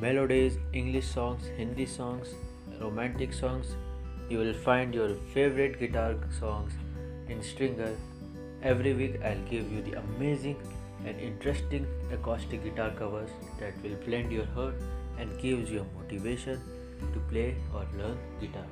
melodies, English songs, Hindi songs, romantic songs. You will find your favorite guitar songs in Stringer. Every week I'll give you the amazing and interesting acoustic guitar covers that will blend your heart and gives you motivation to play or learn guitar.